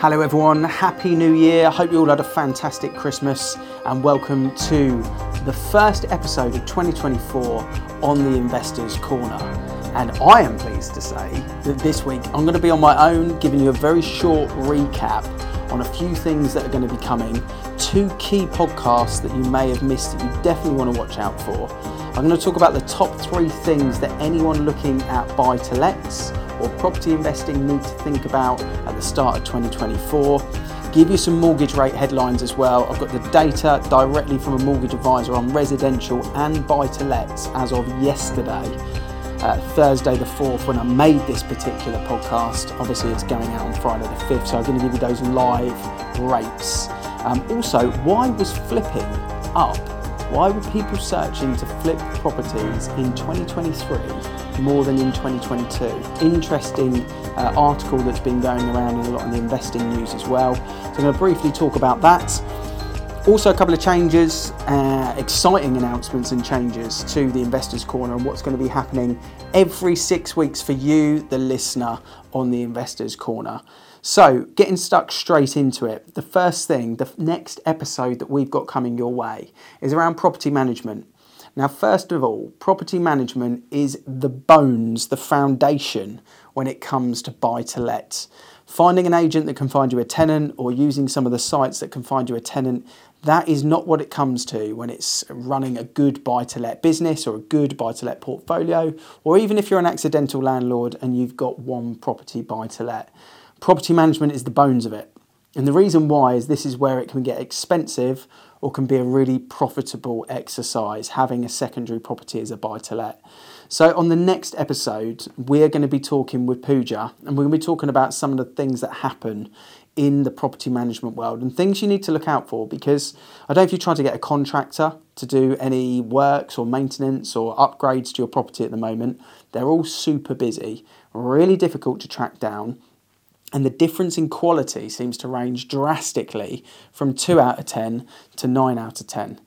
Hello, everyone. Happy New Year. I hope you all had a fantastic Christmas and welcome to the first episode of 2024 on the Investors Corner. And I am pleased to say that this week I'm going to be on my own, giving you a very short recap on a few things that are going to be coming, two key podcasts that you may have missed that you definitely want to watch out for. I'm going to talk about the top three things that anyone looking at buy to lets or property investing need to think about at the start of 2024. Give you some mortgage rate headlines as well. I've got the data directly from a mortgage advisor on residential and buy to lets as of yesterday. Uh, Thursday the 4th when I made this particular podcast. Obviously, it's going out on Friday the 5th, so I'm going to give you those live rates. Um, also, why was flipping up? Why were people searching to flip properties in 2023 more than in 2022? Interesting uh, article that's been going around in a lot of the investing news as well. So I'm going to briefly talk about that. Also, a couple of changes, uh, exciting announcements and changes to the Investors Corner and what's going to be happening every six weeks for you, the listener, on the Investors Corner. So, getting stuck straight into it, the first thing, the next episode that we've got coming your way is around property management. Now, first of all, property management is the bones, the foundation when it comes to buy to let. Finding an agent that can find you a tenant or using some of the sites that can find you a tenant, that is not what it comes to when it's running a good buy to let business or a good buy to let portfolio, or even if you're an accidental landlord and you've got one property buy to let. Property management is the bones of it. And the reason why is this is where it can get expensive or can be a really profitable exercise having a secondary property as a buy to let. So, on the next episode, we're going to be talking with Pooja and we're going to be talking about some of the things that happen in the property management world and things you need to look out for because I don't know if you're trying to get a contractor to do any works or maintenance or upgrades to your property at the moment, they're all super busy, really difficult to track down and the difference in quality seems to range drastically from 2 out of 10 to 9 out of 10.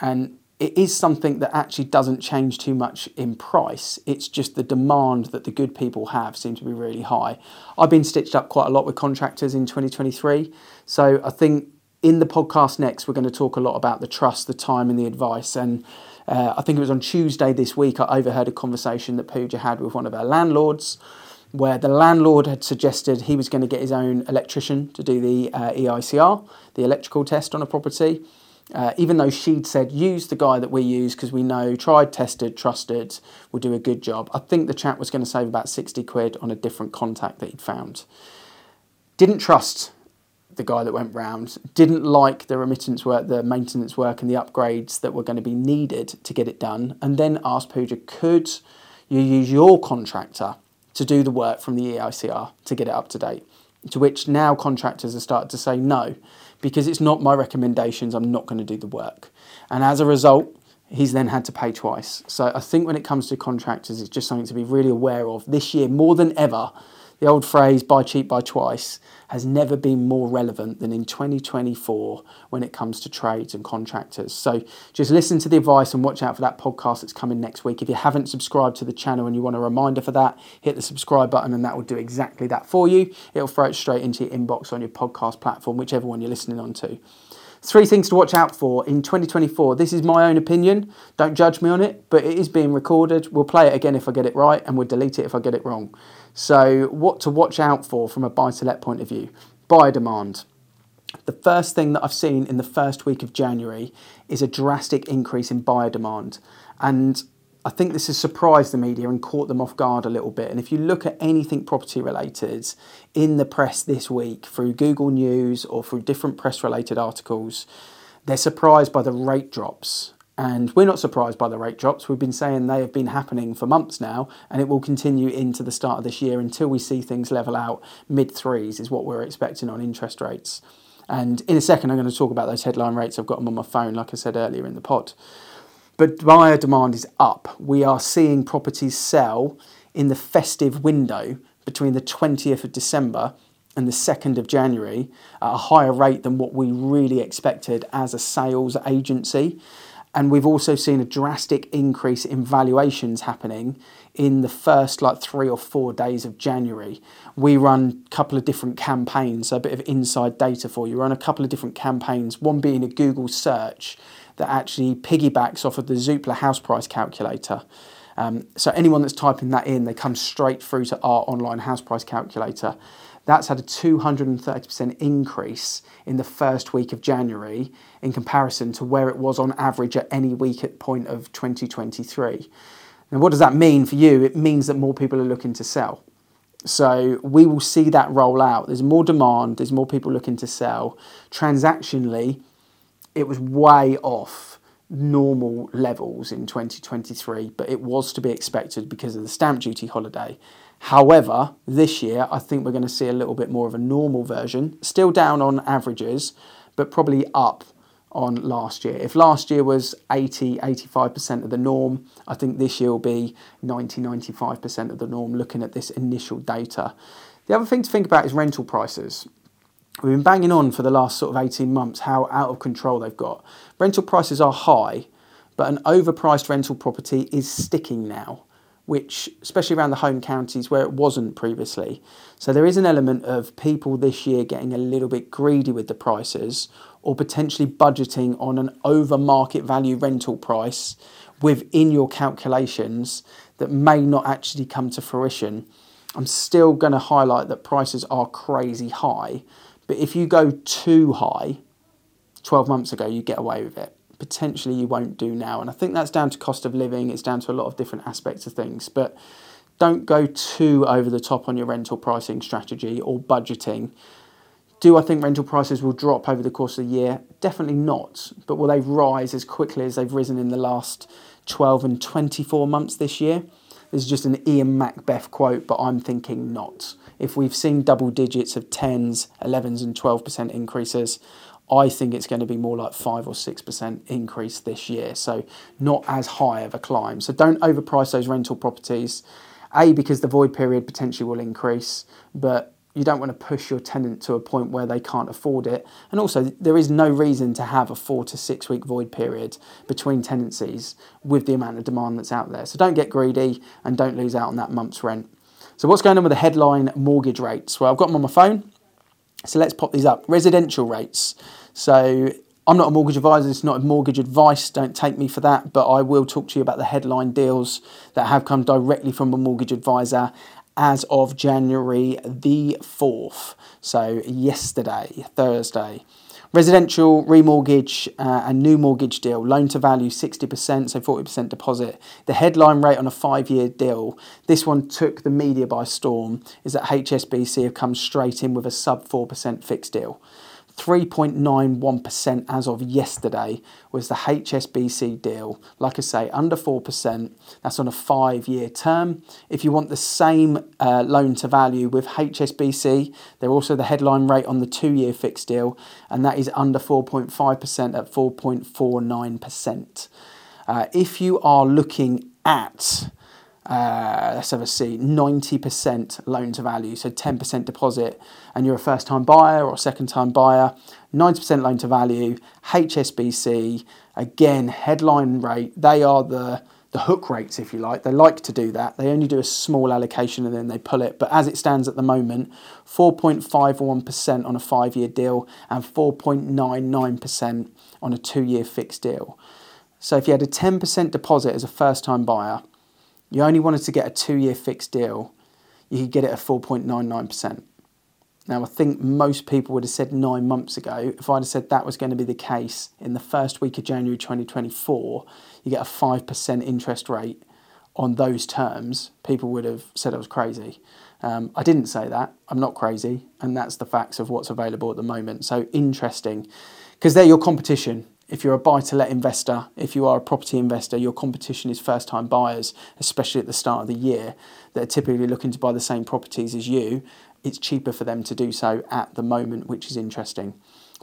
And it is something that actually doesn't change too much in price. It's just the demand that the good people have seems to be really high. I've been stitched up quite a lot with contractors in 2023. So I think in the podcast next, we're going to talk a lot about the trust, the time, and the advice. And uh, I think it was on Tuesday this week, I overheard a conversation that Pooja had with one of our landlords where the landlord had suggested he was going to get his own electrician to do the uh, EICR, the electrical test on a property. Uh, even though she'd said use the guy that we use because we know tried, tested, trusted, will do a good job. I think the chap was going to save about 60 quid on a different contact that he'd found. Didn't trust the guy that went round, didn't like the remittance work, the maintenance work, and the upgrades that were going to be needed to get it done, and then asked Pooja, could you use your contractor to do the work from the EICR to get it up to date. To which now contractors have started to say no, because it's not my recommendations, I'm not going to do the work. And as a result, he's then had to pay twice. So I think when it comes to contractors, it's just something to be really aware of this year more than ever the old phrase, buy cheap, buy twice, has never been more relevant than in 2024 when it comes to trades and contractors. So just listen to the advice and watch out for that podcast that's coming next week. If you haven't subscribed to the channel and you want a reminder for that, hit the subscribe button and that will do exactly that for you. It'll throw it straight into your inbox on your podcast platform, whichever one you're listening on to. Three things to watch out for in 2024. This is my own opinion. Don't judge me on it, but it is being recorded. We'll play it again if I get it right, and we'll delete it if I get it wrong. So, what to watch out for from a buy to let point of view? Buyer demand. The first thing that I've seen in the first week of January is a drastic increase in buyer demand. And I think this has surprised the media and caught them off guard a little bit. And if you look at anything property related in the press this week through Google News or through different press related articles, they're surprised by the rate drops and we're not surprised by the rate drops. We've been saying they have been happening for months now, and it will continue into the start of this year until we see things level out. Mid threes is what we're expecting on interest rates. And in a second, I'm going to talk about those headline rates. I've got them on my phone, like I said earlier in the pod. But buyer demand is up. We are seeing properties sell in the festive window between the 20th of December and the 2nd of January at a higher rate than what we really expected as a sales agency. and we've also seen a drastic increase in valuations happening in the first like three or four days of January. We run a couple of different campaigns, so a bit of inside data for you. We run a couple of different campaigns, one being a Google search that actually piggybacks off of the Zoopla house price calculator. Um, so anyone that's typing that in, they come straight through to our online house price calculator. That's had a 230% increase in the first week of January in comparison to where it was on average at any week at point of 2023. Now, what does that mean for you? It means that more people are looking to sell. So we will see that roll out. There's more demand, there's more people looking to sell. Transactionally, it was way off normal levels in 2023, but it was to be expected because of the stamp duty holiday. However, this year I think we're going to see a little bit more of a normal version, still down on averages, but probably up on last year. If last year was 80, 85% of the norm, I think this year will be 90, 95% of the norm looking at this initial data. The other thing to think about is rental prices. We've been banging on for the last sort of 18 months how out of control they've got. Rental prices are high, but an overpriced rental property is sticking now which, especially around the home counties where it wasn't previously. So there is an element of people this year getting a little bit greedy with the prices or potentially budgeting on an over market value rental price within your calculations that may not actually come to fruition. I'm still going to highlight that prices are crazy high, but if you go too high, 12 months ago, you get away with it potentially you won't do now. And I think that's down to cost of living, it's down to a lot of different aspects of things. But don't go too over the top on your rental pricing strategy or budgeting. Do I think rental prices will drop over the course of the year? Definitely not. But will they rise as quickly as they've risen in the last 12 and 24 months this year? Is just an Ian Macbeth quote, but I'm thinking not. If we've seen double digits of 10s, 11s, and 12% increases, I think it's going to be more like 5 or 6% increase this year. So, not as high of a climb. So, don't overprice those rental properties. A, because the void period potentially will increase, but you don't want to push your tenant to a point where they can't afford it. And also, there is no reason to have a four to six week void period between tenancies with the amount of demand that's out there. So, don't get greedy and don't lose out on that month's rent. So, what's going on with the headline mortgage rates? Well, I've got them on my phone. So let's pop these up. Residential rates. So I'm not a mortgage advisor, it's not a mortgage advice, don't take me for that, but I will talk to you about the headline deals that have come directly from a mortgage advisor as of January the 4th. So yesterday, Thursday. Residential remortgage uh, and new mortgage deal, loan to value 60%, so 40% deposit. The headline rate on a five year deal, this one took the media by storm, is that HSBC have come straight in with a sub 4% fixed deal. 3.91% as of yesterday was the HSBC deal. Like I say, under 4%. That's on a five year term. If you want the same uh, loan to value with HSBC, they're also the headline rate on the two year fixed deal, and that is under 4.5% at 4.49%. Uh, if you are looking at uh, let's have a see, 90% loan to value, so 10% deposit, and you're a first time buyer or second time buyer, 90% loan to value, HSBC, again, headline rate, they are the, the hook rates, if you like. They like to do that. They only do a small allocation and then they pull it. But as it stands at the moment, 4.51% on a five year deal and 4.99% on a two year fixed deal. So if you had a 10% deposit as a first time buyer, you only wanted to get a two year fixed deal, you could get it at 4.99%. Now, I think most people would have said nine months ago, if I'd have said that was going to be the case in the first week of January 2024, you get a 5% interest rate on those terms, people would have said I was crazy. Um, I didn't say that. I'm not crazy. And that's the facts of what's available at the moment. So interesting because they're your competition if you're a buy to let investor, if you are a property investor, your competition is first time buyers, especially at the start of the year, that are typically looking to buy the same properties as you. It's cheaper for them to do so at the moment, which is interesting.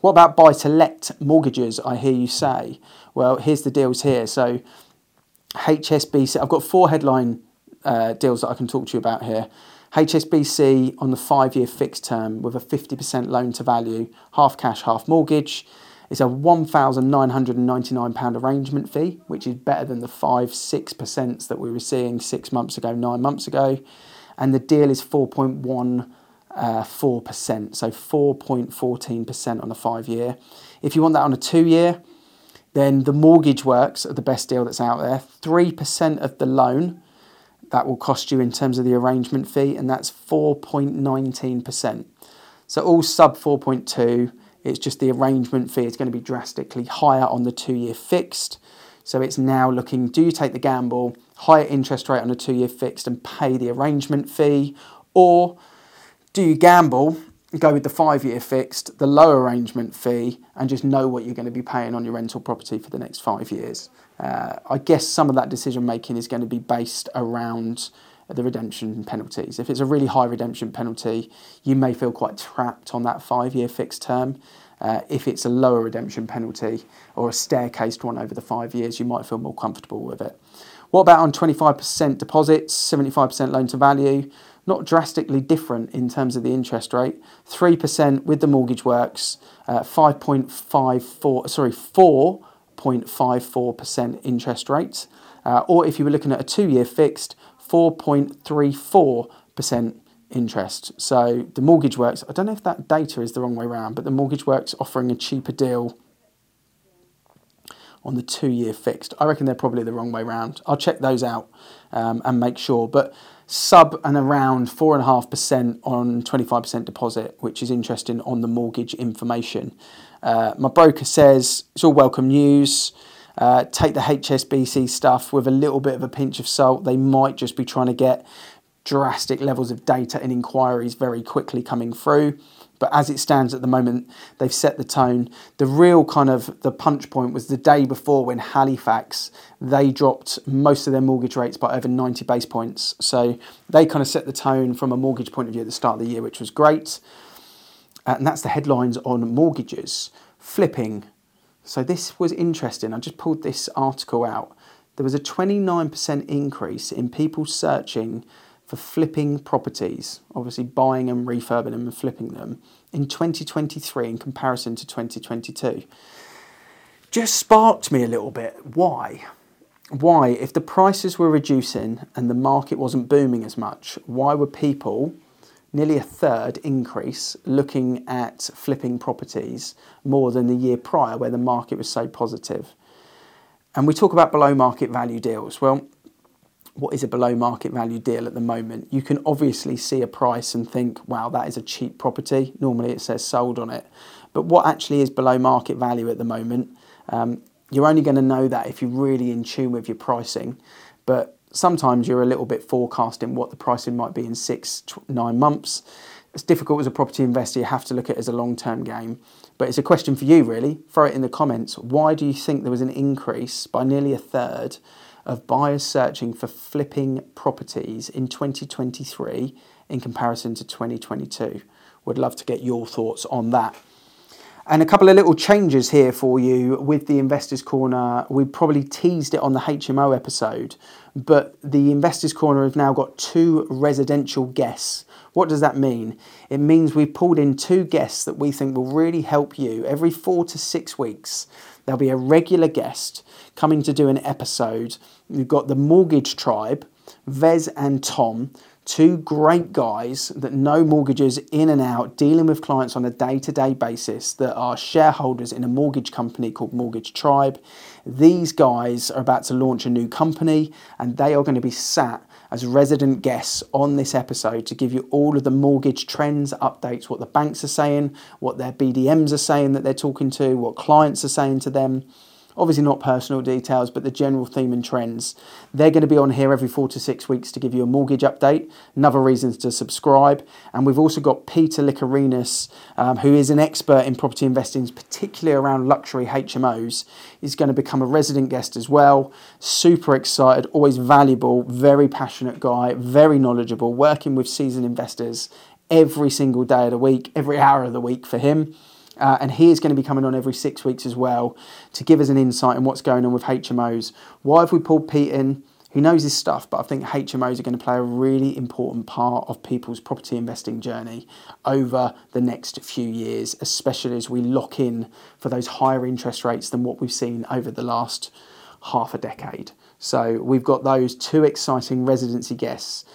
What about buy to let mortgages? I hear you say. Well, here's the deals here. So, HSBC, I've got four headline uh, deals that I can talk to you about here. HSBC on the five year fixed term with a 50% loan to value, half cash, half mortgage It's a £1,999 arrangement fee, which is better than the 5 6% that we were seeing six months ago, nine months ago. And the deal is 4.14%, uh, so 4.14% on a five year. If you want that on a two year, then the mortgage works are the best deal that's out there. 3% of the loan that will cost you in terms of the arrangement fee, and that's 4.19%. So all sub 4.2, it's just the arrangement fee is going to be drastically higher on the two year fixed. So it's now looking do you take the gamble, higher interest rate on a two year fixed and pay the arrangement fee, or do you gamble go with the five year fixed, the low arrangement fee, and just know what you're going to be paying on your rental property for the next five years. Uh, I guess some of that decision making is going to be based around the redemption penalties. If it's a really high redemption penalty, you may feel quite trapped on that five year fixed term. Uh, if it's a lower redemption penalty or a staircased one over the five years, you might feel more comfortable with it. What about on 25% deposits, 75% loan to value? not drastically different in terms of the interest rate. 3% with the mortgage works, uh, 5.54, sorry, 4.54% interest rate. Uh, or if you were looking at a two year fixed, 4.34% interest. So the mortgage works, I don't know if that data is the wrong way around, but the mortgage works offering a cheaper deal on the two year fixed. I reckon they're probably the wrong way around. I'll check those out um, and make sure. But sub and around 4.5% on 25% deposit, which is interesting on the mortgage information. Uh, my broker says it's all welcome news. Uh, take the HSBC stuff with a little bit of a pinch of salt. They might just be trying to get drastic levels of data and inquiries very quickly coming through. But as it stands at the moment, they've set the tone. The real kind of the punch point was the day before when Halifax they dropped most of their mortgage rates by over 90 base points. So they kind of set the tone from a mortgage point of view at the start of the year, which was great. And that's the headlines on mortgages. Flipping. So this was interesting. I just pulled this article out. There was a 29% increase in people searching for flipping properties, obviously buying and refurbing them and flipping them, in 2023 in comparison to 2022. Just sparked me a little bit. Why? Why, if the prices were reducing and the market wasn't booming as much, why were people, nearly a third increase, looking at flipping properties more than the year prior where the market was so positive? And we talk about below market value deals. Well, what is a below market value deal at the moment. You can obviously see a price and think, wow, that is a cheap property. Normally it says sold on it. But what actually is below market value at the moment? Um, you're only going to know that if you're really in tune with your pricing. But sometimes you're a little bit forecasting what the pricing might be in six, nine months. It's difficult as a property investor, you have to look at it as a long term game. But it's a question for you, really. Throw it in the comments. Why do you think there was an increase by nearly a third of buyers searching for flipping properties in 2023 in comparison to 2022. Would love to get your thoughts on that. And a couple of little changes here for you with the Investors Corner. We probably teased it on the HMO episode, but the Investors Corner has now got two residential guests. What does that mean? It means we've pulled in two guests that we think will really help you every four to six weeks. There'll be a regular guest coming to do an episode. We've got the Mortgage Tribe, Vez and Tom, two great guys that know mortgages in and out, dealing with clients on a day to day basis that are shareholders in a mortgage company called Mortgage Tribe. These guys are about to launch a new company and they are going to be sat as resident guests on this episode to give you all of the mortgage trends, updates, what the banks are saying, what their BDMs are saying that they're talking to, what clients are saying to them obviously not personal details, but the general theme and trends. They're going to be on here every four to six weeks to give you a mortgage update. Another reason to subscribe. And we've also got Peter Likarinas, um, who is an expert in property investing, particularly around luxury HMOs. He's going to become a resident guest as well. Super excited, always valuable, very passionate guy, very knowledgeable, working with seasoned investors every single day of the week, every hour of the week for him. Uh, and he is going to be coming on every six weeks as well to give us an insight on what's going on with HMOs. Why have we pulled Pete in? He knows his stuff, but I think HMOs are going to play a really important part of people's property investing journey over the next few years, especially as we lock in for those higher interest rates than what we've seen over the last half a decade. So we've got those two exciting residency guests.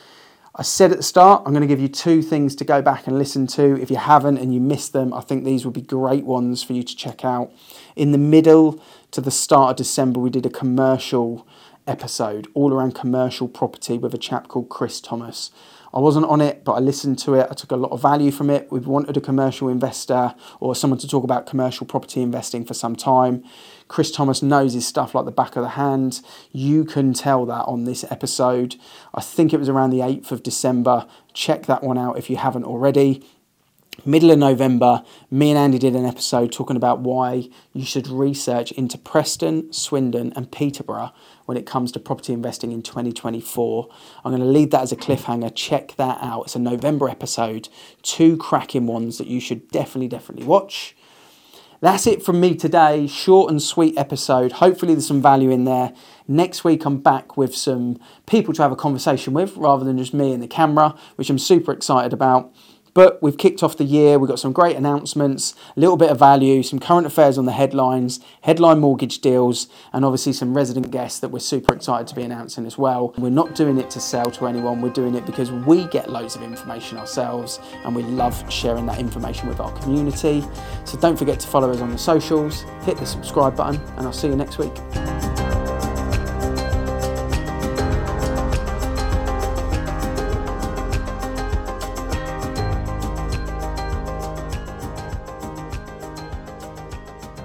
I said at the start, I'm going to give you two things to go back and listen to. If you haven't and you missed them, I think these would be great ones for you to check out. In the middle to the start of December, we did a commercial episode all around commercial property with a chap called Chris Thomas. I wasn't on it, but I listened to it. I took a lot of value from it. We've wanted a commercial investor or someone to talk about commercial property investing for some time. Chris Thomas knows his stuff like the back of the hand. You can tell that on this episode. I think it was around the 8th of December. Check that one out if you haven't already middle of November, me and Andy did an episode talking about why you should research into Preston, Swindon, and Peterborough when it comes to property investing in 2024. I'm going to leave that as a cliffhanger. Check that out. It's a November episode, two cracking ones that you should definitely, definitely watch. That's it from me today. Short and sweet episode. Hopefully, there's some value in there. Next week, I'm back with some people to have a conversation with rather than just me and the camera, which I'm super excited about. But we've kicked off the year, we've got some great announcements, a little bit of value, some current affairs on the headlines, headline mortgage deals, and obviously some resident guests that we're super excited to be announcing as well. We're not doing it to sell to anyone, we're doing it because we get loads of information ourselves and we love sharing that information with our community. So don't forget to follow us on the socials, hit the subscribe button, and I'll see you next week.